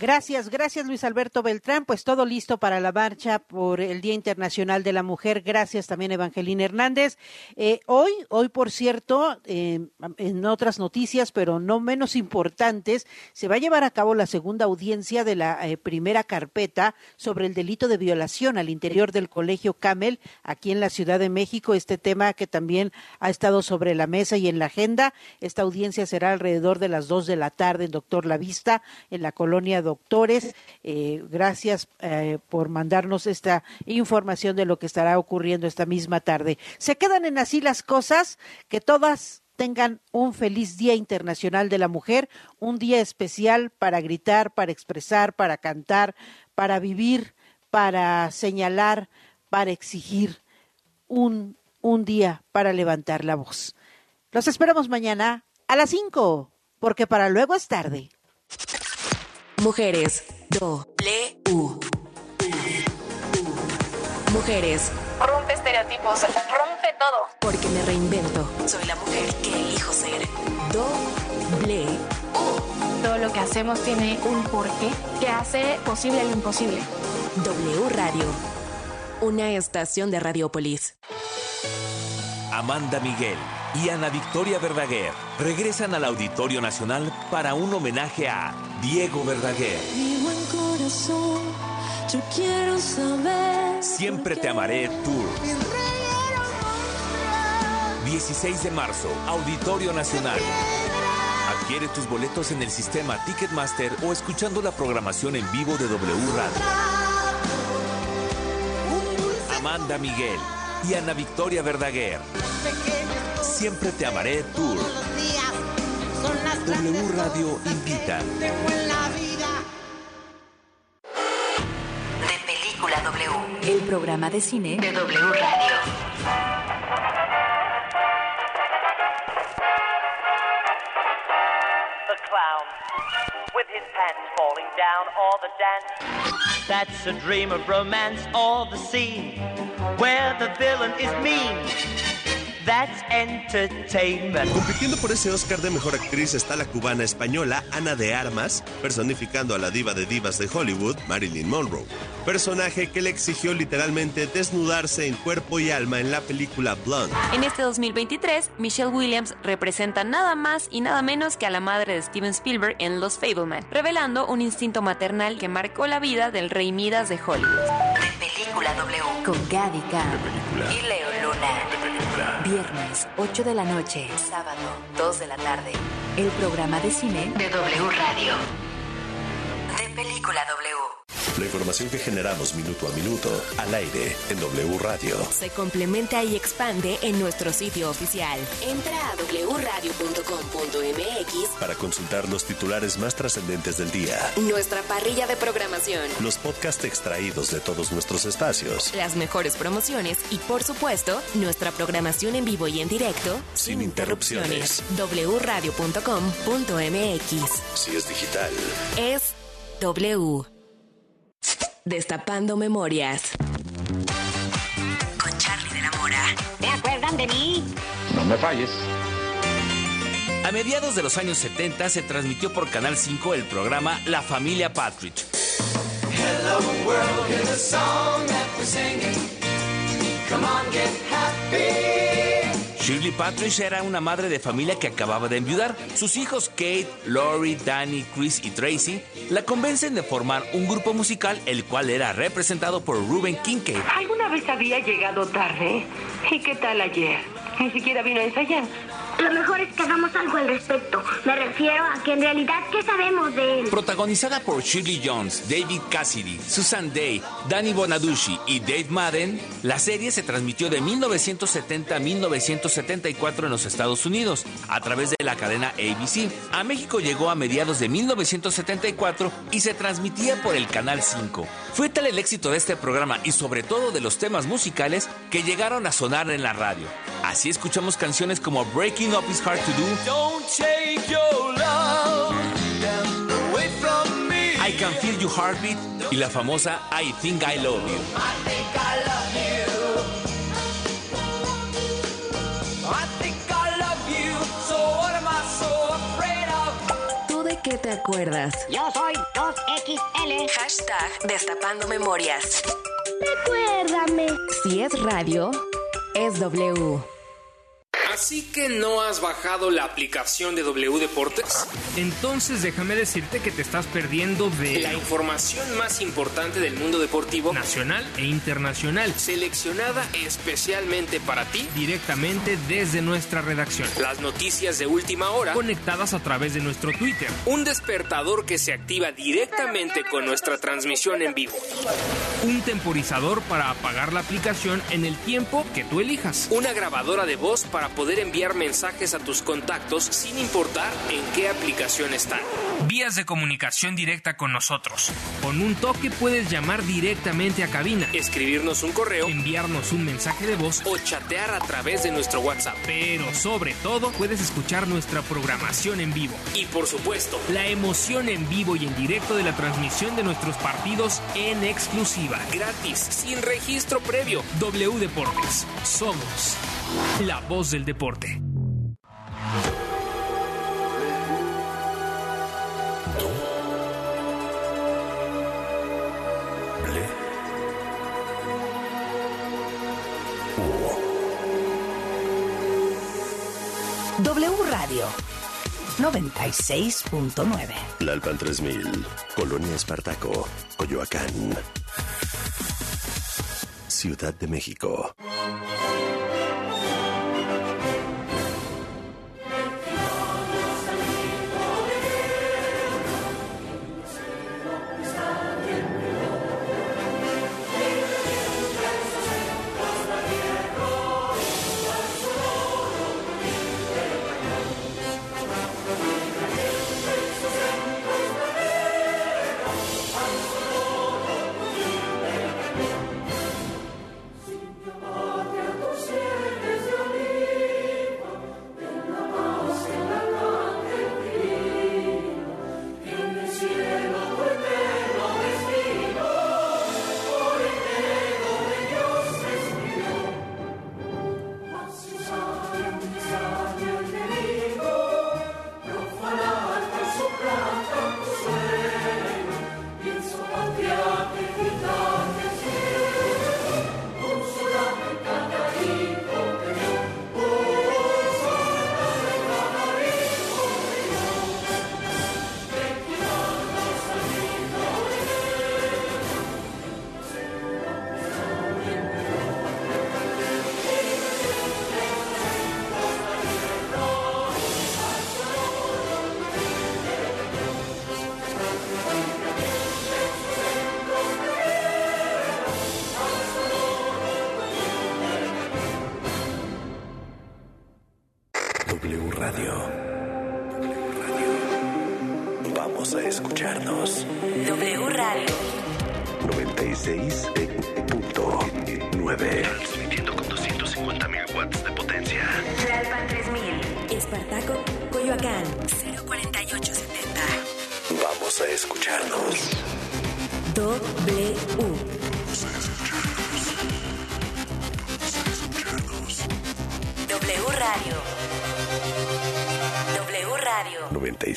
Gracias, gracias Luis Alberto Beltrán. Pues todo listo para la marcha por el Día Internacional de la Mujer. Gracias también Evangelina Hernández. Eh, hoy, hoy por cierto, eh, en otras noticias, pero no menos importantes, se va a llevar a cabo la segunda audiencia de la eh, primera carpeta sobre el delito de violación al interior del Colegio Camel aquí en la Ciudad de México. Este tema que también ha estado sobre la mesa y en la agenda. Esta audiencia será alrededor de las dos de la tarde en Doctor La Vista, en la colonia doctores. Eh, gracias eh, por mandarnos esta información de lo que estará ocurriendo esta misma tarde. Se quedan en así las cosas, que todas tengan un feliz Día Internacional de la Mujer, un día especial para gritar, para expresar, para cantar, para vivir, para señalar, para exigir un, un día para levantar la voz. Los esperamos mañana a las 5, porque para luego es tarde. Mujeres. W. Mujeres. Rompe estereotipos, rompe todo. Porque me reinvento. Soy la mujer que elijo ser. Doble. Todo lo que hacemos tiene un porqué que hace posible lo imposible. W Radio. Una estación de Radiopolis. Amanda Miguel y Ana Victoria Verdaguer regresan al Auditorio Nacional para un homenaje a Diego Verdaguer. Mi buen corazón, yo quiero saber. Siempre te amaré Tour. 16 de marzo, Auditorio Nacional. Adquiere tus boletos en el sistema Ticketmaster o escuchando la programación en vivo de W Radio. Amanda Miguel y Ana Victoria Verdaguer. Siempre te amaré Tour. W Radio invita. De Película W. El programa de cine de W Radio. The clown, with his pants falling down, or the dance. That's a dream of romance, or the scene where the villain is mean. That's entertainment. Compitiendo por ese Oscar de Mejor Actriz está la cubana española Ana de Armas, personificando a la diva de divas de Hollywood, Marilyn Monroe. Personaje que le exigió literalmente desnudarse en cuerpo y alma en la película Blonde. En este 2023, Michelle Williams representa nada más y nada menos que a la madre de Steven Spielberg en Los Fableman, revelando un instinto maternal que marcó la vida del rey Midas de Hollywood. De Película W. Con Gaby Khan y Leo Luna. Viernes, 8 de la noche. Sábado, 2 de la tarde. El programa de cine de W Radio. De Película W. La información que generamos minuto a minuto al aire en W Radio. Se complementa y expande en nuestro sitio oficial. Entra a wradio.com.mx para consultar los titulares más trascendentes del día. Nuestra parrilla de programación. Los podcasts extraídos de todos nuestros espacios. Las mejores promociones y, por supuesto, nuestra programación en vivo y en directo. Sin, interrupciones. wradio.com.mx. Si es digital. Es W. Destapando memorias. Con Charlie de la Mora. ¿Se acuerdan de mí? No me falles. A mediados de los años 70 se transmitió por Canal 5 el programa La Familia Partridge. Hello world, here's a song that we're singing. Come on, get. Shirley Partridge era una madre de familia que acababa de enviudar. Sus hijos Kate, Lori, Danny, Chris y Tracy la convencen de formar un grupo musical el cual era representado por Ruben Kincaid. ¿Alguna vez había llegado tarde? ¿Y qué tal ayer? Ni siquiera vino a ensayar. Lo mejor es que hagamos algo al respecto. Me refiero a que en realidad, ¿qué sabemos de él? Protagonizada por Shirley Jones, David Cassidy, Susan Day, Danny Bonaducci y Dave Madden, la serie se transmitió de 1970 a 1974 en los Estados Unidos a través de la cadena ABC. A México llegó a mediados de 1974 y se transmitía por el Canal 5. Fue tal el éxito de este programa y sobre todo de los temas musicales que llegaron a sonar en la radio. Así escuchamos canciones como Breaking Up Is Hard to Do, Don't take your love away from me. I Can Feel Your Heartbeat y la famosa I Think I Love You. I think I love you. I think I love you. So what am I so afraid of? ¿Tú de qué te acuerdas. Yo soy 2XL. Hashtag Destapando Memorias. Recuérdame. Si es radio, es W. Así que no has bajado la aplicación de W Deportes. Entonces déjame decirte que te estás perdiendo de La información más importante del mundo deportivo nacional e internacional, seleccionada especialmente para ti. directamente desde nuestra redacción, Las noticias de última hora. conectadas a través de nuestro Twitter. Un despertador que se activa directamente con nuestra transmisión en vivo. Un temporizador para apagar la aplicación en el tiempo que tú elijas. Una grabadora de voz para poder enviar mensajes a tus contactos sin importar en qué aplicación están. Vías de comunicación directa con nosotros. Con un toque puedes llamar directamente a cabina, Escribirnos un correo enviarnos un mensaje de voz o chatear a través de nuestro WhatsApp. pero sobre todo puedes escuchar nuestra programación en vivo. Y por supuesto, La emoción en vivo y en directo de la transmisión de nuestros partidos en exclusiva. gratis, sin registro previo. W Deportes. Somos la voz del deporte. W Radio 96.9. Lalpan 3000, Colonia Espartaco, Coyoacán. Ciudad de México.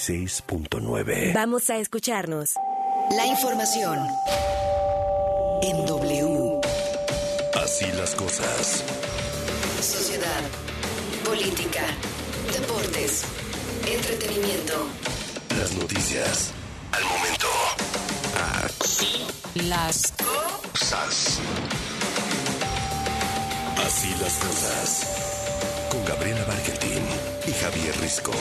96.9. Vamos a escucharnos. La información en W. Así las cosas. Sociedad, política, deportes, entretenimiento. Las noticias. Al momento. Así Las cosas. Así las cosas. Con Gabriela Bargentín y Javier Risco.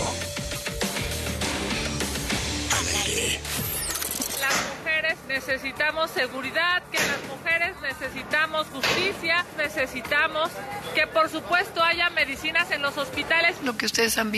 Necesitamos seguridad, que las mujeres necesitamos justicia, necesitamos que por supuesto haya medicinas en los hospitales. Lo que ustedes han visto